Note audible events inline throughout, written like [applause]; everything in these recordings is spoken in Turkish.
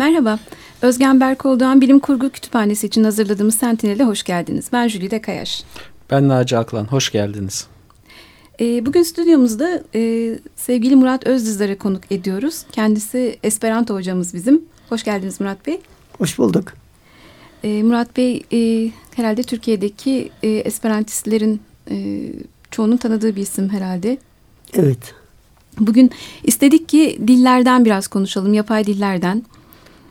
Merhaba, Özgen Berkoldoğan Bilim Kurgu Kütüphanesi için hazırladığımız Sentinel'e hoş geldiniz. Ben Jülide Kayaş. Ben Naci Aklan, hoş geldiniz. E, bugün stüdyomuzda e, sevgili Murat Özdizler'e konuk ediyoruz. Kendisi Esperanto hocamız bizim. Hoş geldiniz Murat Bey. Hoş bulduk. E, Murat Bey e, herhalde Türkiye'deki e, Esperantistlerin e, çoğunun tanıdığı bir isim herhalde. Evet. Bugün istedik ki dillerden biraz konuşalım, yapay dillerden.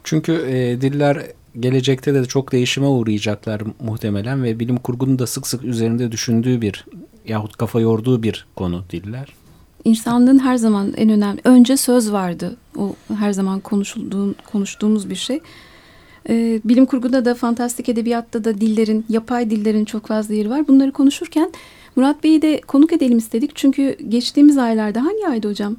Çünkü e, diller gelecekte de çok değişime uğrayacaklar muhtemelen ve bilim kurgunun da sık sık üzerinde düşündüğü bir yahut kafa yorduğu bir konu diller. İnsanlığın her zaman en önemli, önce söz vardı. O her zaman konuşulduğum, konuştuğumuz bir şey. Ee, bilim kurguda da, fantastik edebiyatta da dillerin, yapay dillerin çok fazla yeri var. Bunları konuşurken Murat Bey'i de konuk edelim istedik. Çünkü geçtiğimiz aylarda hangi aydı hocam?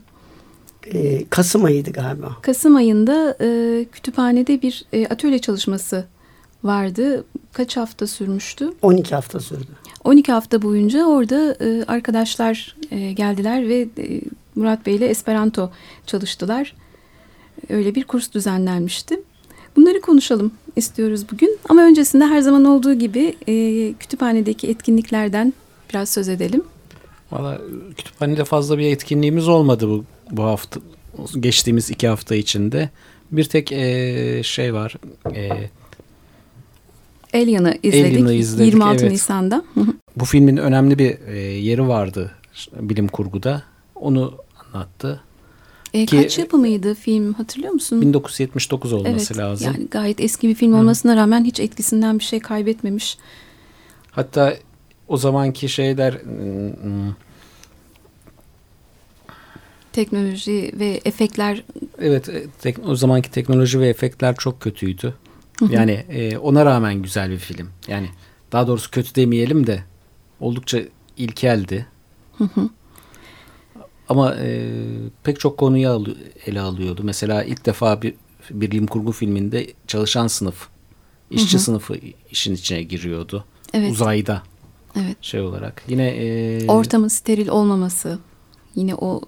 Ee, Kasım ayıydı galiba. Kasım ayında e, kütüphanede bir e, atölye çalışması vardı. Kaç hafta sürmüştü? 12 hafta sürdü. 12 hafta boyunca orada e, arkadaşlar e, geldiler ve e, Murat Bey ile Esperanto çalıştılar. Öyle bir kurs düzenlenmişti. Bunları konuşalım istiyoruz bugün. Ama öncesinde her zaman olduğu gibi e, kütüphanedeki etkinliklerden biraz söz edelim. Valla kütüphanede fazla bir etkinliğimiz olmadı bu, bu hafta. Geçtiğimiz iki hafta içinde. Bir tek e, şey var. E, Alien'ı izledik. Alien'ı izledik 26 evet. Nisan'da. Bu filmin önemli bir e, yeri vardı bilim kurguda. Onu anlattı. E, Ki, kaç yapımıydı film hatırlıyor musun? 1979 olması evet, lazım. Yani gayet eski bir film olmasına Hı. rağmen hiç etkisinden bir şey kaybetmemiş. Hatta o zamanki şeyler teknoloji ve efektler evet e, tek, o zamanki teknoloji ve efektler çok kötüydü. Yani e, ona rağmen güzel bir film. Yani daha doğrusu kötü demeyelim de oldukça ilkeldi. Ama e, pek çok konuyu al, ele alıyordu. Mesela ilk defa bir, bir bilim kurgu filminde çalışan sınıf, işçi sınıfı işin içine giriyordu. Evet. Uzayda. Evet. Şey olarak. Yine e, ortamın steril olmaması. Yine o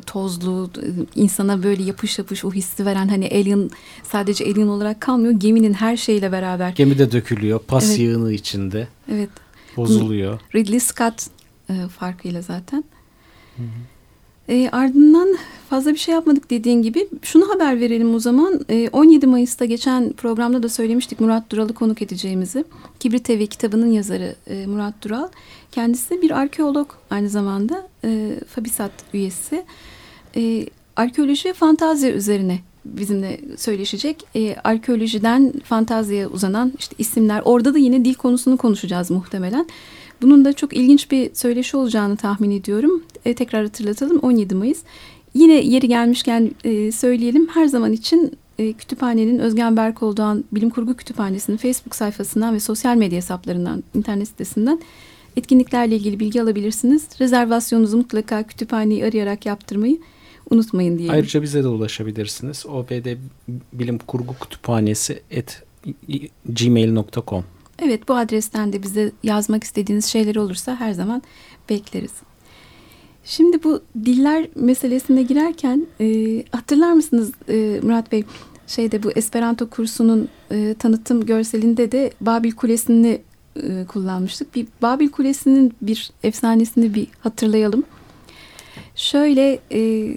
tozlu, insana böyle yapış yapış o hissi veren hani alien sadece alien olarak kalmıyor. Geminin her şeyle beraber. Gemi de dökülüyor. Pas evet. yığını içinde. Evet. Bozuluyor. Ridley Scott e, farkıyla zaten. Hı hı. E, ardından fazla bir şey yapmadık dediğin gibi. Şunu haber verelim o zaman. E, 17 Mayıs'ta geçen programda da söylemiştik Murat Dural'ı konuk edeceğimizi. Kibrit Evi kitabının yazarı e, Murat Dural. Kendisi bir arkeolog aynı zamanda. E, Fabisat üyesi. E, arkeoloji ve fantazya üzerine bizimle söyleşecek. E, arkeolojiden fantaziye uzanan işte isimler. Orada da yine dil konusunu konuşacağız muhtemelen. Bunun da çok ilginç bir söyleşi olacağını tahmin ediyorum. E, tekrar hatırlatalım 17 Mayıs. Yine yeri gelmişken e, söyleyelim her zaman için e, kütüphanenin Özgen Berkoldoğan Bilim Kurgu Kütüphanesi'nin Facebook sayfasından ve sosyal medya hesaplarından, internet sitesinden etkinliklerle ilgili bilgi alabilirsiniz. Rezervasyonunuzu mutlaka kütüphaneyi arayarak yaptırmayı unutmayın diye. Ayrıca bize de ulaşabilirsiniz. OBD Bilim Kurgu Kütüphanesi at gmail.com Evet bu adresten de bize yazmak istediğiniz şeyler olursa her zaman bekleriz. Şimdi bu diller meselesine girerken e, hatırlar mısınız e, Murat Bey? Şeyde bu Esperanto kursunun e, tanıtım görselinde de Babil Kulesi'ni e, kullanmıştık. Bir Babil Kulesi'nin bir efsanesini bir hatırlayalım. Şöyle e,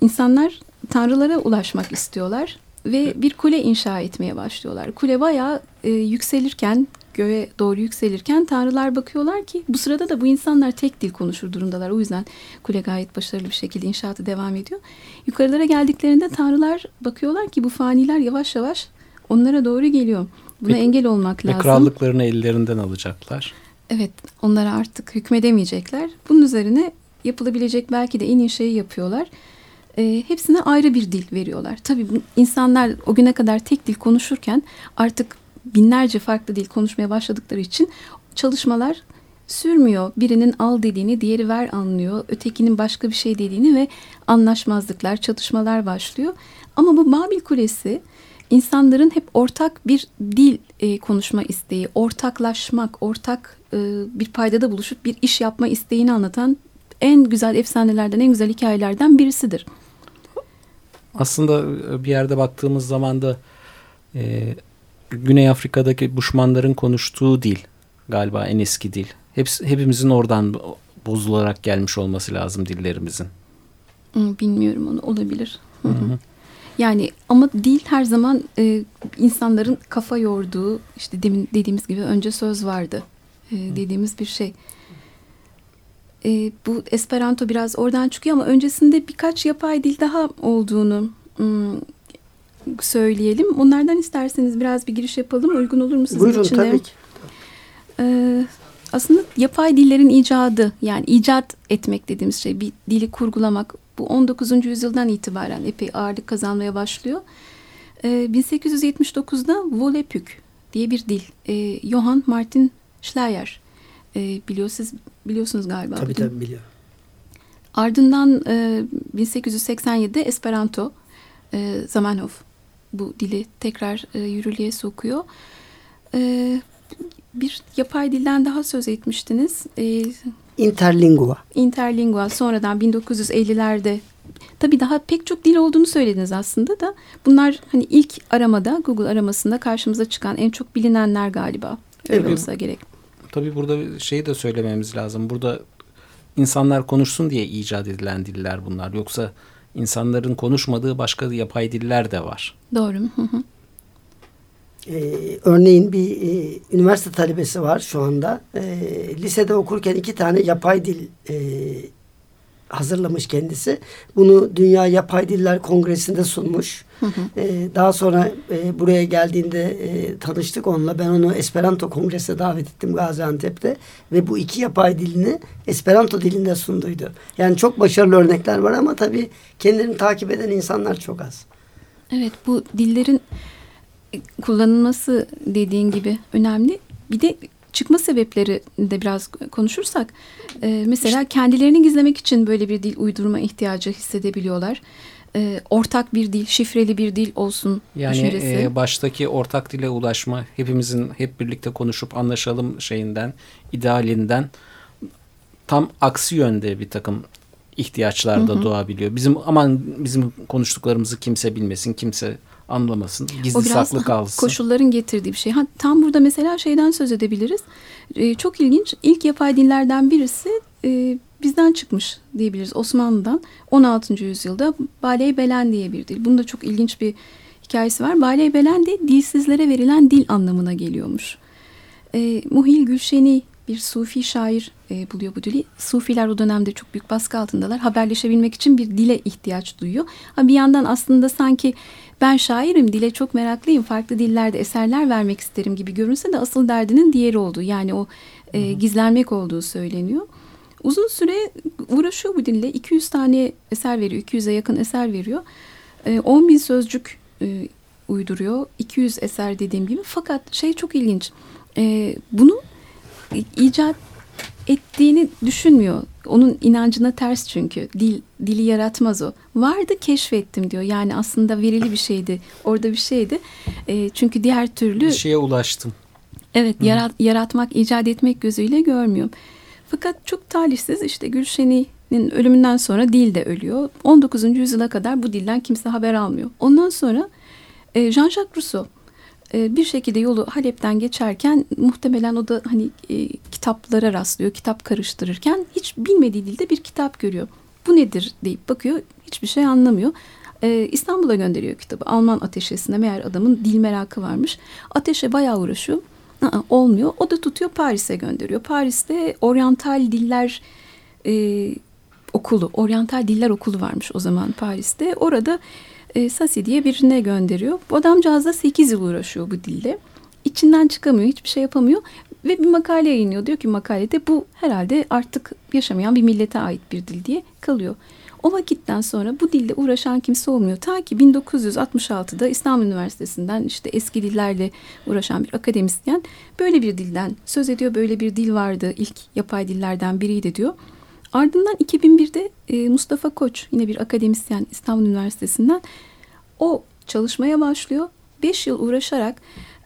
insanlar tanrılara ulaşmak istiyorlar ve bir kule inşa etmeye başlıyorlar. Kule bayağı e, yükselirken göğe doğru yükselirken tanrılar bakıyorlar ki bu sırada da bu insanlar tek dil konuşur durumdalar. O yüzden kule gayet başarılı bir şekilde inşaatı devam ediyor. Yukarılara geldiklerinde tanrılar bakıyorlar ki bu faniler yavaş yavaş onlara doğru geliyor. Buna ve, engel olmak ve lazım. Ve krallıklarını ellerinden alacaklar. Evet onlara artık hükmedemeyecekler. Bunun üzerine yapılabilecek belki de en iyi şeyi yapıyorlar. E, hepsine ayrı bir dil veriyorlar. Tabii insanlar o güne kadar tek dil konuşurken artık binlerce farklı dil konuşmaya başladıkları için çalışmalar sürmüyor. Birinin al dediğini diğeri ver anlıyor. Ötekinin başka bir şey dediğini ve anlaşmazlıklar, çatışmalar başlıyor. Ama bu Babil Kulesi insanların hep ortak bir dil e, konuşma isteği, ortaklaşmak, ortak e, bir paydada buluşup bir iş yapma isteğini anlatan en güzel efsanelerden, en güzel hikayelerden birisidir. aslında bir yerde baktığımız zaman da e, Güney Afrika'daki Buşmanların konuştuğu dil galiba en eski dil. Hepsi, hepimizin oradan bozularak gelmiş olması lazım dillerimizin. Bilmiyorum onu olabilir. Hı hı. Yani ama dil her zaman e, insanların kafa yorduğu işte demin dediğimiz gibi önce söz vardı e, dediğimiz bir şey. E, bu Esperanto biraz oradan çıkıyor ama öncesinde birkaç yapay dil daha olduğunu ım, söyleyelim. Onlardan isterseniz biraz bir giriş yapalım. Uygun olur mu sizin Buyurun, için tabii ki. Ee, aslında yapay dillerin icadı yani icat etmek dediğimiz şey bir dili kurgulamak bu 19. yüzyıldan itibaren epey ağırlık kazanmaya başlıyor. Ee, 1879'da Volepük diye bir dil. Ee, Johann Martin Schleyer ee, biliyor siz biliyorsunuz galiba. Tabii tabii biliyorum. Ardından e, 1887'de Esperanto e, Zamenhof bu dili tekrar e, yürürlüğe sokuyor. E, bir yapay dilden daha söz etmiştiniz. E, Interlingua. Interlingua sonradan 1950'lerde tabii daha pek çok dil olduğunu söylediniz aslında da bunlar hani ilk aramada Google aramasında karşımıza çıkan en çok bilinenler galiba. Öyle evet. olsa gerek. Tabii burada şeyi de söylememiz lazım. Burada insanlar konuşsun diye icat edilen diller bunlar. Yoksa insanların konuşmadığı başka yapay diller de var. Doğru. Hı hı. Ee, örneğin bir e, üniversite talebesi var şu anda. E, lisede okurken iki tane yapay dil e, hazırlamış kendisi. Bunu Dünya Yapay Diller Kongresi'nde sunmuş. Hı hı. E, daha sonra e, buraya geldiğinde e, tanıştık onunla. Ben onu Esperanto Kongresi'ne davet ettim Gaziantep'te. Ve bu iki yapay dilini Esperanto dilinde sunduydu. Yani çok başarılı örnekler var ama tabii kendilerini takip eden insanlar çok az. Evet bu dillerin kullanılması dediğin gibi önemli. Bir de çıkma sebepleri de biraz konuşursak e, mesela kendilerini gizlemek için böyle bir dil uydurma ihtiyacı hissedebiliyorlar. E, ortak bir dil, şifreli bir dil olsun yani e, baştaki ortak dile ulaşma, hepimizin hep birlikte konuşup anlaşalım şeyinden, idealinden tam aksi yönde bir takım ihtiyaçlar da hı hı. doğabiliyor. Bizim aman bizim konuştuklarımızı kimse bilmesin, kimse anlamasın, gizli o biraz saklı kalsın. Koşulların getirdiği bir şey. Ha, tam burada mesela şeyden söz edebiliriz. Ee, çok ilginç. İlk yapay dillerden birisi e, bizden çıkmış diyebiliriz. Osmanlı'dan 16. yüzyılda Baley Belen diye bir dil. Bunda çok ilginç bir hikayesi var. Baley Belen de dilsizlere verilen dil anlamına geliyormuş. E, Muhil Gülşeni bir Sufi şair e, buluyor bu dili. Sufiler o dönemde çok büyük baskı altındalar. Haberleşebilmek için bir dile ihtiyaç duyuyor. Ha bir yandan aslında sanki ben şairim, dile çok meraklıyım, farklı dillerde eserler vermek isterim gibi görünse de asıl derdinin diğeri olduğu yani o e, gizlenmek olduğu söyleniyor. Uzun süre uğraşıyor bu dille. 200 tane eser veriyor, 200'e yakın eser veriyor. E, 10 bin sözcük e, uyduruyor. 200 eser dediğim gibi. Fakat şey çok ilginç. E, bunu icat ettiğini düşünmüyor. Onun inancına ters çünkü. Dil dili yaratmaz o. Vardı keşfettim diyor. Yani aslında verili bir şeydi. Orada bir şeydi. E, çünkü diğer türlü bir şeye ulaştım. Evet, yarat, yaratmak, icat etmek gözüyle görmüyor. Fakat çok talihsiz işte Gülşeni'nin ölümünden sonra dil de ölüyor. 19. yüzyıla kadar bu dilden kimse haber almıyor. Ondan sonra e, Jean-Jacques Rousseau e, bir şekilde yolu Halep'ten geçerken muhtemelen o da hani e, kitaplara rastlıyor. Kitap karıştırırken hiç bilmediği dilde bir kitap görüyor. Bu nedir deyip bakıyor. Hiçbir şey anlamıyor. E, İstanbul'a gönderiyor kitabı. Alman ateşesine meğer adamın dil merakı varmış. Ateşe bayağı uğraşıyor. Aa, olmuyor. O da tutuyor Paris'e gönderiyor. Paris'te oryantal diller e, okulu, oryantal diller okulu varmış o zaman Paris'te. Orada e, Sasi diye birine gönderiyor. Bu adamcağız da 8 yıl uğraşıyor bu dille. İçinden çıkamıyor, hiçbir şey yapamıyor. Ve bir makale yayınlıyor. Diyor ki makalede bu herhalde artık yaşamayan bir millete ait bir dil diye kalıyor. O vakitten sonra bu dilde uğraşan kimse olmuyor. Ta ki 1966'da İstanbul Üniversitesi'nden işte eski dillerle uğraşan bir akademisyen böyle bir dilden söz ediyor. Böyle bir dil vardı ilk yapay dillerden biriydi diyor. Ardından 2001'de e, Mustafa Koç yine bir akademisyen İstanbul Üniversitesi'nden o çalışmaya başlıyor. Beş yıl uğraşarak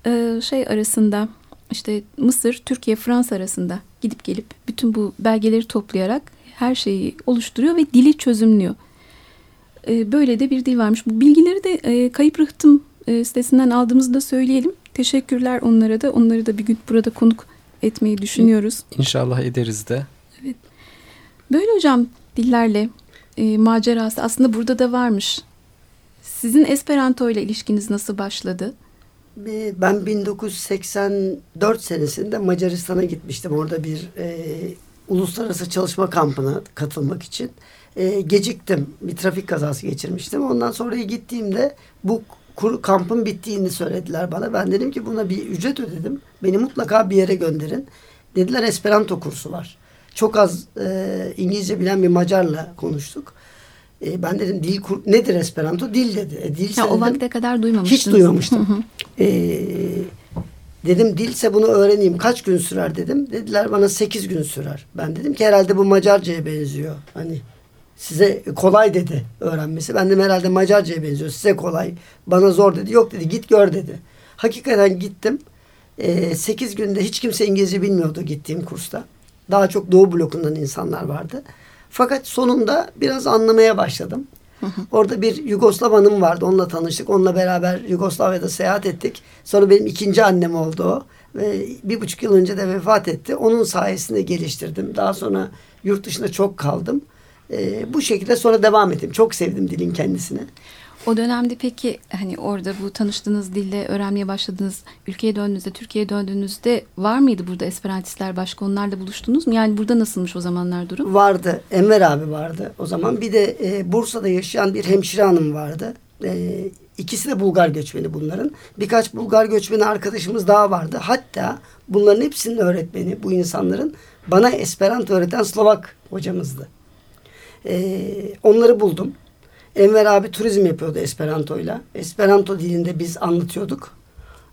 e, şey arasında işte Mısır, Türkiye, Fransa arasında gidip gelip bütün bu belgeleri toplayarak her şeyi oluşturuyor ve dili çözümlüyor. E, böyle de bir dil varmış. Bu bilgileri de e, Kayıp Rıhtım e, sitesinden aldığımızı da söyleyelim. Teşekkürler onlara da. Onları da bir gün burada konuk etmeyi düşünüyoruz. İnşallah ederiz de. Evet. Böyle hocam dillerle e, macerası aslında burada da varmış. Sizin Esperanto ile ilişkiniz nasıl başladı? Ben 1984 senesinde Macaristan'a gitmiştim. Orada bir e, uluslararası çalışma kampına katılmak için. E, geciktim. Bir trafik kazası geçirmiştim. Ondan sonra gittiğimde bu kur, kampın bittiğini söylediler bana. Ben dedim ki buna bir ücret ödedim. Beni mutlaka bir yere gönderin. Dediler Esperanto kursu var. Çok az e, İngilizce bilen bir Macarla konuştuk. E, ben dedim dil kur, nedir Esperanto? Dil dedi. E, dilse ya, o vakte kadar duymamıştınız. Hiç duymamıştım. e, dedim dilse bunu öğreneyim. Kaç gün sürer dedim. Dediler bana sekiz gün sürer. Ben dedim ki herhalde bu Macarca'ya benziyor. Hani size kolay dedi öğrenmesi. Ben de herhalde Macarca'ya benziyor. Size kolay. Bana zor dedi. Yok dedi git gör dedi. Hakikaten gittim. E, 8 günde hiç kimse İngilizce bilmiyordu gittiğim kursta. Daha çok Doğu blokundan insanlar vardı. Fakat sonunda biraz anlamaya başladım. Orada bir Yugoslav hanım vardı. Onunla tanıştık. Onunla beraber Yugoslavya'da seyahat ettik. Sonra benim ikinci annem oldu o. Ve bir buçuk yıl önce de vefat etti. Onun sayesinde geliştirdim. Daha sonra yurt dışında çok kaldım. Ee, bu şekilde sonra devam ettim. Çok sevdim dilin kendisini. O dönemde peki hani orada bu tanıştığınız dille öğrenmeye başladığınız ülkeye döndüğünüzde, Türkiye'ye döndüğünüzde var mıydı burada Esperantistler başka onlarla buluştunuz mu? Yani burada nasılmış o zamanlar durum? Vardı. Enver abi vardı o zaman. Bir de e, Bursa'da yaşayan bir hemşire hanım vardı. E, ikisi de Bulgar göçmeni bunların. Birkaç Bulgar göçmeni arkadaşımız daha vardı. Hatta bunların hepsinin öğretmeni bu insanların bana Esperanto öğreten Slovak hocamızdı. E, onları buldum. Enver abi turizm yapıyordu Esperanto'yla. Esperanto dilinde biz anlatıyorduk.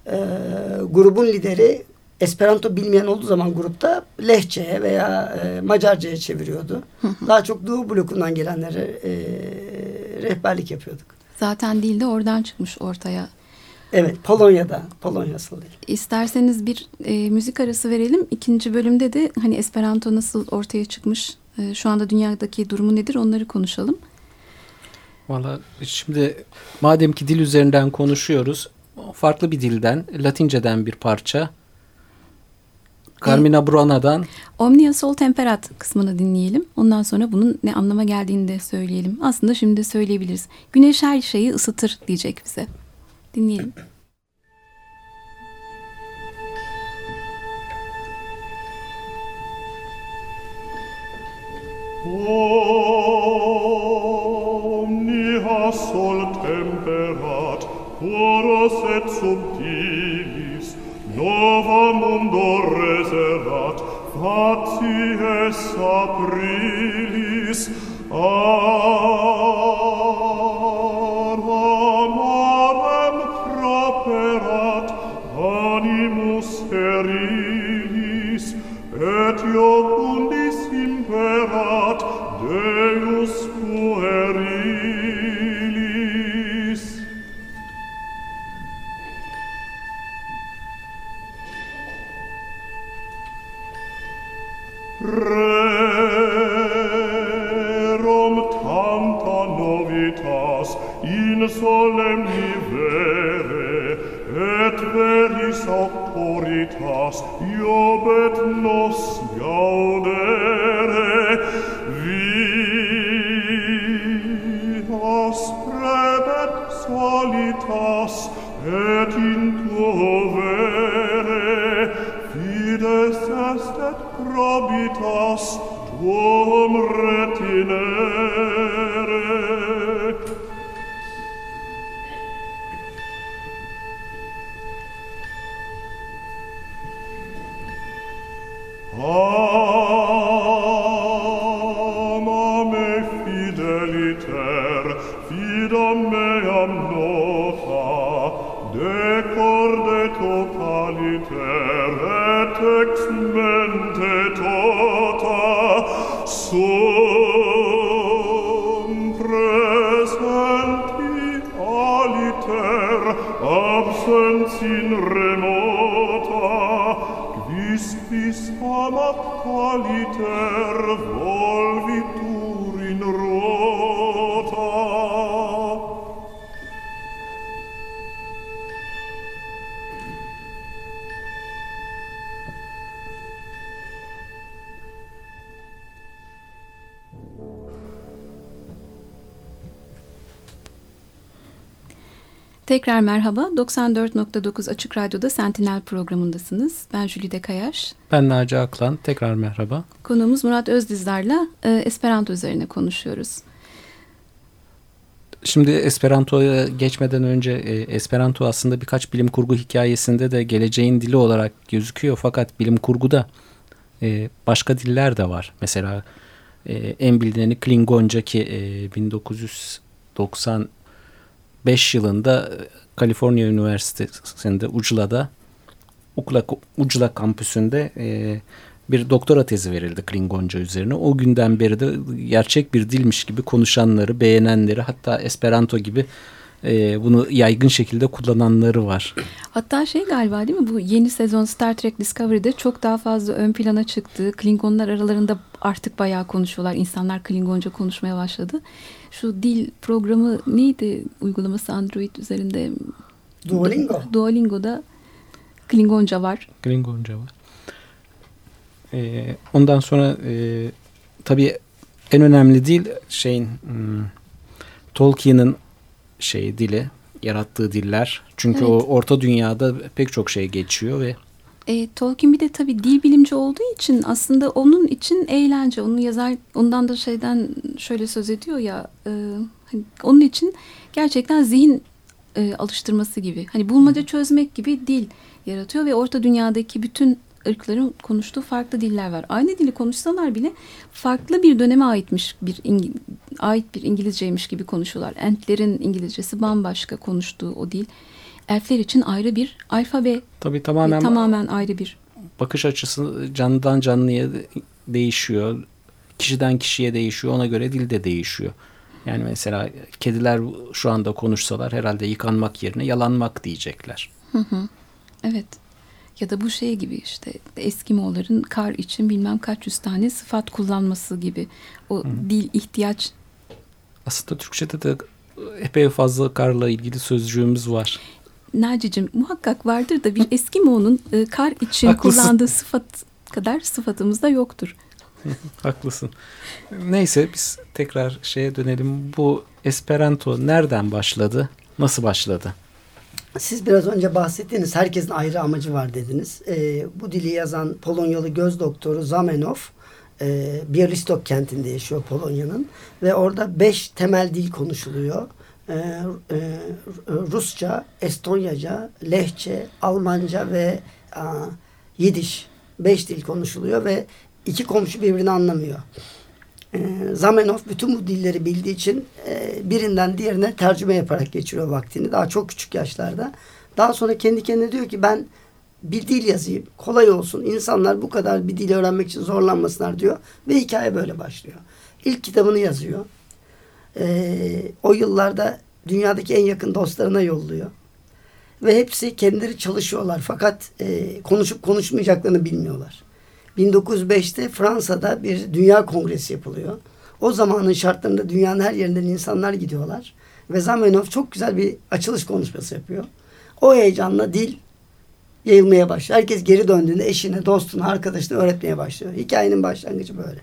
Ee, grubun lideri Esperanto bilmeyen olduğu zaman grupta Lehçe'ye veya e, Macarca'ya çeviriyordu. Daha çok Doğu blokundan gelenlere e, rehberlik yapıyorduk. Zaten dil de oradan çıkmış ortaya. Evet Polonya'da. Polonya asıl değil. İsterseniz bir e, müzik arası verelim. İkinci bölümde de hani Esperanto nasıl ortaya çıkmış, e, şu anda dünyadaki durumu nedir onları konuşalım. Valla şimdi madem ki dil üzerinden konuşuyoruz farklı bir dilden Latinceden bir parça Carmina Burana'dan Omnia Sol Temperat kısmını dinleyelim. Ondan sonra bunun ne anlama geldiğini de söyleyelim. Aslında şimdi de söyleyebiliriz. Güneş her şeyi ısıtır diyecek bize. Dinleyelim. Omnia sol temperat, Horos et subtilis, nova mundo reserat, facies aprilis, Amen. solitas et in tuo vere fides est et probitas tuum retinere. Oh ex mente tota sum presenti aliter absens in remota quis vis amat qualiter Tekrar merhaba. 94.9 Açık Radyo'da Sentinel programındasınız. Ben Jülide Kayaş. Ben Naci Aklan. Tekrar merhaba. Konuğumuz Murat Özdizdar'la e, Esperanto üzerine konuşuyoruz. Şimdi Esperanto'ya geçmeden önce e, Esperanto aslında birkaç bilim kurgu hikayesinde de geleceğin dili olarak gözüküyor. Fakat bilim kurguda e, başka diller de var. Mesela e, en bilineni Klingonca ki e, 1990 5 yılında e, Kaliforniya Üniversitesi'nde Ucla'da Ukla, Ucla kampüsünde e, bir doktora tezi verildi Klingonca üzerine. O günden beri de gerçek bir dilmiş gibi konuşanları, beğenenleri hatta Esperanto gibi e, bunu yaygın şekilde kullananları var. Hatta şey galiba değil mi bu yeni sezon Star Trek Discovery'de çok daha fazla ön plana çıktı. Klingonlar aralarında artık bayağı konuşuyorlar. İnsanlar Klingonca konuşmaya başladı. Şu dil programı neydi uygulaması Android üzerinde? Duolingo. Duolingo'da Klingonca var. Klingonca var. Ee, ondan sonra e, tabii en önemli dil şeyin hmm, Tolkien'in şey dili, yarattığı diller. Çünkü evet. o orta dünyada pek çok şey geçiyor ve e, Tolkien bir de tabii dil bilimci olduğu için aslında onun için eğlence. Onu yazar ondan da şeyden şöyle söz ediyor ya e, hani onun için gerçekten zihin e, alıştırması gibi. Hani bulmaca çözmek gibi dil yaratıyor ve orta dünyadaki bütün ırkların konuştuğu farklı diller var. Aynı dili konuşsalar bile farklı bir döneme aitmiş bir İngi, ait bir İngilizceymiş gibi konuşuyorlar. Entlerin İngilizcesi bambaşka konuştuğu o dil. Elfler için ayrı bir alfabe. Tabii tamamen tamamen ayrı bir bakış açısı canlıdan canlıya değişiyor. Kişiden kişiye değişiyor. Ona göre dil de değişiyor. Yani mesela kediler şu anda konuşsalar herhalde yıkanmak yerine yalanmak diyecekler. Hı hı. Evet. Ya da bu şey gibi işte Eskimoğulların kar için bilmem kaç yüz tane sıfat kullanması gibi. O Hı. dil ihtiyaç. Aslında Türkçe'de de epey fazla karla ilgili sözcüğümüz var. Naci'cim muhakkak vardır da bir Eskimo'nun e, kar için Haklısın. kullandığı sıfat kadar sıfatımız da yoktur. [laughs] Haklısın. Neyse biz tekrar şeye dönelim. Bu Esperanto nereden başladı? Nasıl başladı? Siz biraz önce bahsettiğiniz herkesin ayrı amacı var dediniz. E, bu dili yazan Polonyalı göz doktoru Zamenhof e, Bialystok kentinde yaşıyor Polonya'nın ve orada beş temel dil konuşuluyor. E, e, Rusça, Estonyaca, Lehçe, Almanca ve a, Yidiş. Beş dil konuşuluyor ve iki komşu birbirini anlamıyor. E, Zamenhof bütün bu dilleri bildiği için e, birinden diğerine tercüme yaparak geçiriyor vaktini. Daha çok küçük yaşlarda. Daha sonra kendi kendine diyor ki ben bir dil yazayım. Kolay olsun. İnsanlar bu kadar bir dil öğrenmek için zorlanmasınlar diyor. Ve hikaye böyle başlıyor. İlk kitabını yazıyor. E, o yıllarda dünyadaki en yakın dostlarına yolluyor. Ve hepsi kendileri çalışıyorlar. Fakat e, konuşup konuşmayacaklarını bilmiyorlar. 1905'te Fransa'da bir dünya kongresi yapılıyor. O zamanın şartlarında dünyanın her yerinden insanlar gidiyorlar. Ve Zamenhof çok güzel bir açılış konuşması yapıyor. O heyecanla dil yayılmaya başlıyor. Herkes geri döndüğünde eşine, dostuna, arkadaşına öğretmeye başlıyor. Hikayenin başlangıcı böyle.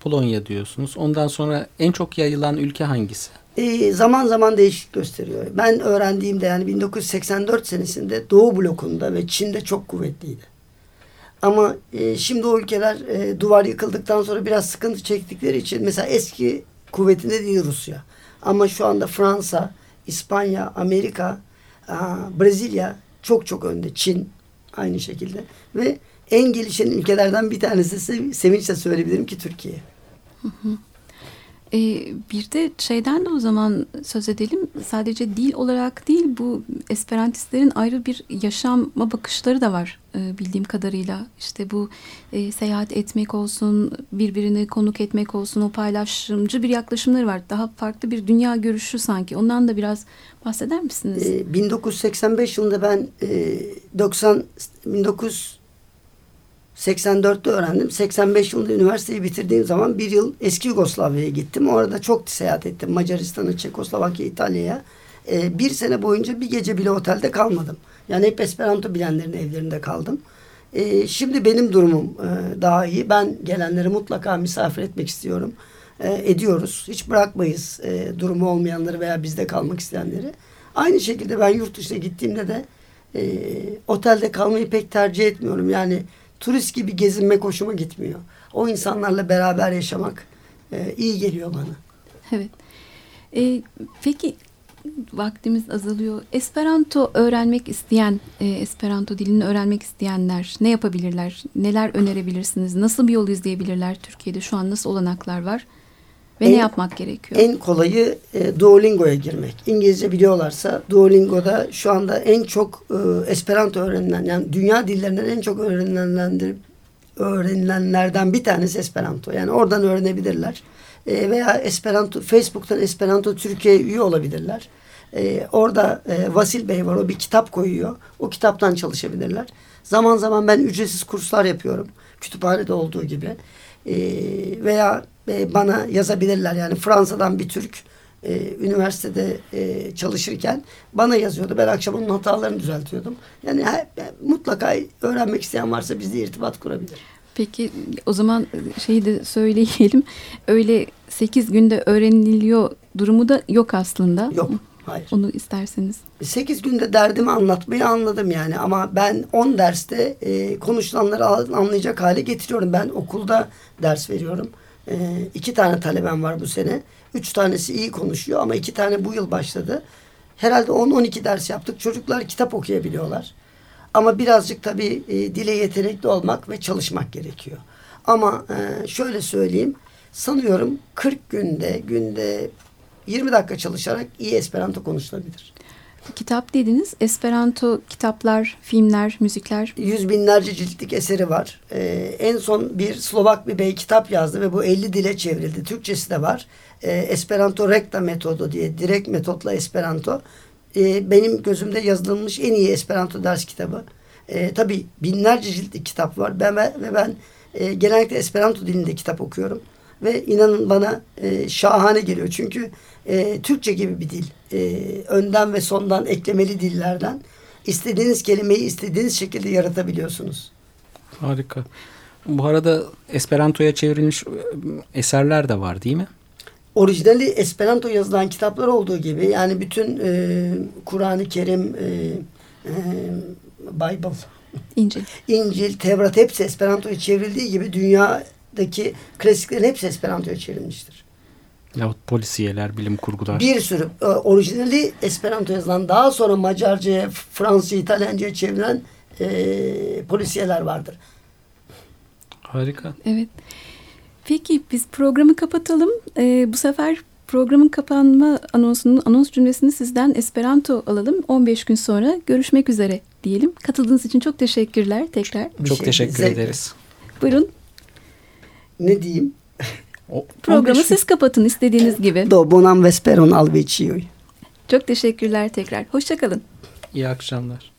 Polonya diyorsunuz. Ondan sonra en çok yayılan ülke hangisi? E, zaman zaman değişik gösteriyor. Ben öğrendiğimde yani 1984 senesinde Doğu blokunda ve Çin'de çok kuvvetliydi. Ama e, şimdi o ülkeler e, duvar yıkıldıktan sonra biraz sıkıntı çektikleri için mesela eski kuvvetinde değil Rusya. Ama şu anda Fransa, İspanya, Amerika, a, Brezilya çok çok önde. Çin aynı şekilde. Ve en gelişen ülkelerden bir tanesi sevinçle söyleyebilirim ki Türkiye. Hı hı. E, bir de şeyden de o zaman söz edelim. Sadece dil olarak değil bu Esperantistlerin ayrı bir yaşama bakışları da var e, bildiğim kadarıyla. İşte bu e, seyahat etmek olsun, birbirini konuk etmek olsun o paylaşımcı bir yaklaşımları var. Daha farklı bir dünya görüşü sanki. Ondan da biraz bahseder misiniz? E, 1985 yılında ben e, 90 19 84'te öğrendim. 85 yılında üniversiteyi bitirdiğim zaman bir yıl eski Yugoslavya'ya gittim. Orada çok seyahat ettim. Macaristan'a, Çekoslovakya, İtalya'ya. Ee, bir sene boyunca bir gece bile otelde kalmadım. Yani hep Esperanto bilenlerin evlerinde kaldım. Ee, şimdi benim durumum e, daha iyi. Ben gelenleri mutlaka misafir etmek istiyorum. E, ediyoruz. Hiç bırakmayız e, durumu olmayanları veya bizde kalmak isteyenleri. Aynı şekilde ben yurt dışına gittiğimde de e, otelde kalmayı pek tercih etmiyorum. Yani turist gibi gezinmek hoşuma gitmiyor. O insanlarla beraber yaşamak e, iyi geliyor bana. Evet. E, peki vaktimiz azalıyor. Esperanto öğrenmek isteyen, e, Esperanto dilini öğrenmek isteyenler ne yapabilirler? Neler önerebilirsiniz? Nasıl bir yol izleyebilirler Türkiye'de? Şu an nasıl olanaklar var? Ve en, ne yapmak gerekiyor? En kolayı e, Duolingo'ya girmek. İngilizce biliyorlarsa Duolingo'da şu anda en çok e, Esperanto öğrenilen yani dünya dillerinden en çok öğrenilenler öğrenilenlerden bir tanesi Esperanto. Yani oradan öğrenebilirler. E, veya Esperanto Facebook'tan Esperanto Türkiye üye olabilirler. E, orada e, Vasil Bey var. O bir kitap koyuyor. O kitaptan çalışabilirler. Zaman zaman ben ücretsiz kurslar yapıyorum. Kütüphanede olduğu gibi. E, veya e, bana yazabilirler. Yani Fransa'dan bir Türk e, üniversitede e, çalışırken bana yazıyordu. Ben akşam onun hatalarını düzeltiyordum. Yani he, mutlaka öğrenmek isteyen varsa bizle irtibat kurabilir. Peki o zaman şeyi de söyleyelim. Öyle 8 günde öğreniliyor durumu da yok aslında. Yok. Hayır. Onu isterseniz. 8 günde derdimi anlatmayı anladım yani ama ben 10 derste e, konuşulanları anlayacak hale getiriyorum. Ben okulda ders veriyorum. E, iki tane talebem var bu sene. Üç tanesi iyi konuşuyor ama iki tane bu yıl başladı. Herhalde 10-12 ders yaptık. Çocuklar kitap okuyabiliyorlar. Ama birazcık tabii e, dile yetenekli olmak ve çalışmak gerekiyor. Ama e, şöyle söyleyeyim. Sanıyorum 40 günde, günde 20 dakika çalışarak iyi Esperanto konuşulabilir. Kitap dediniz. Esperanto kitaplar, filmler, müzikler. Yüz binlerce ciltlik eseri var. Ee, en son bir Slovak bir bey kitap yazdı ve bu 50 dile çevrildi. Türkçesi de var. Ee, Esperanto Recta metodu diye direkt metotla Esperanto. Ee, benim gözümde yazılmış en iyi Esperanto ders kitabı. Ee, tabii binlerce ciltlik kitap var. Ben ve ben e, genellikle Esperanto dilinde kitap okuyorum. Ve inanın bana e, şahane geliyor. Çünkü e, Türkçe gibi bir dil. E, önden ve sondan eklemeli dillerden istediğiniz kelimeyi istediğiniz şekilde yaratabiliyorsunuz. Harika. Bu arada Esperanto'ya çevrilmiş e, eserler de var değil mi? Orijinali Esperanto yazılan kitaplar olduğu gibi yani bütün e, Kur'an-ı Kerim, e, e, Bible, İncil. İncil, Tevrat hepsi Esperanto'ya çevrildiği gibi dünyadaki klasiklerin hepsi Esperanto'ya çevrilmiştir. Yahut polisiyeler, bilim kurgular. Bir sürü e, orijinali Esperanto yazılan daha sonra Macarca'ya, Fransızca, İtalyanca'ya çevrilen e, polisiyeler vardır. Harika. Evet. Peki biz programı kapatalım. Ee, bu sefer programın kapanma anonsunun anons cümlesini sizden Esperanto alalım. 15 gün sonra görüşmek üzere diyelim. Katıldığınız için çok teşekkürler tekrar. Çok şey, teşekkür zevkle. ederiz. Buyurun. Ne diyeyim? O, Programı siz kapatın istediğiniz gibi. Do bonam vesperon alvecioi. Çok teşekkürler tekrar. Hoşçakalın. İyi akşamlar.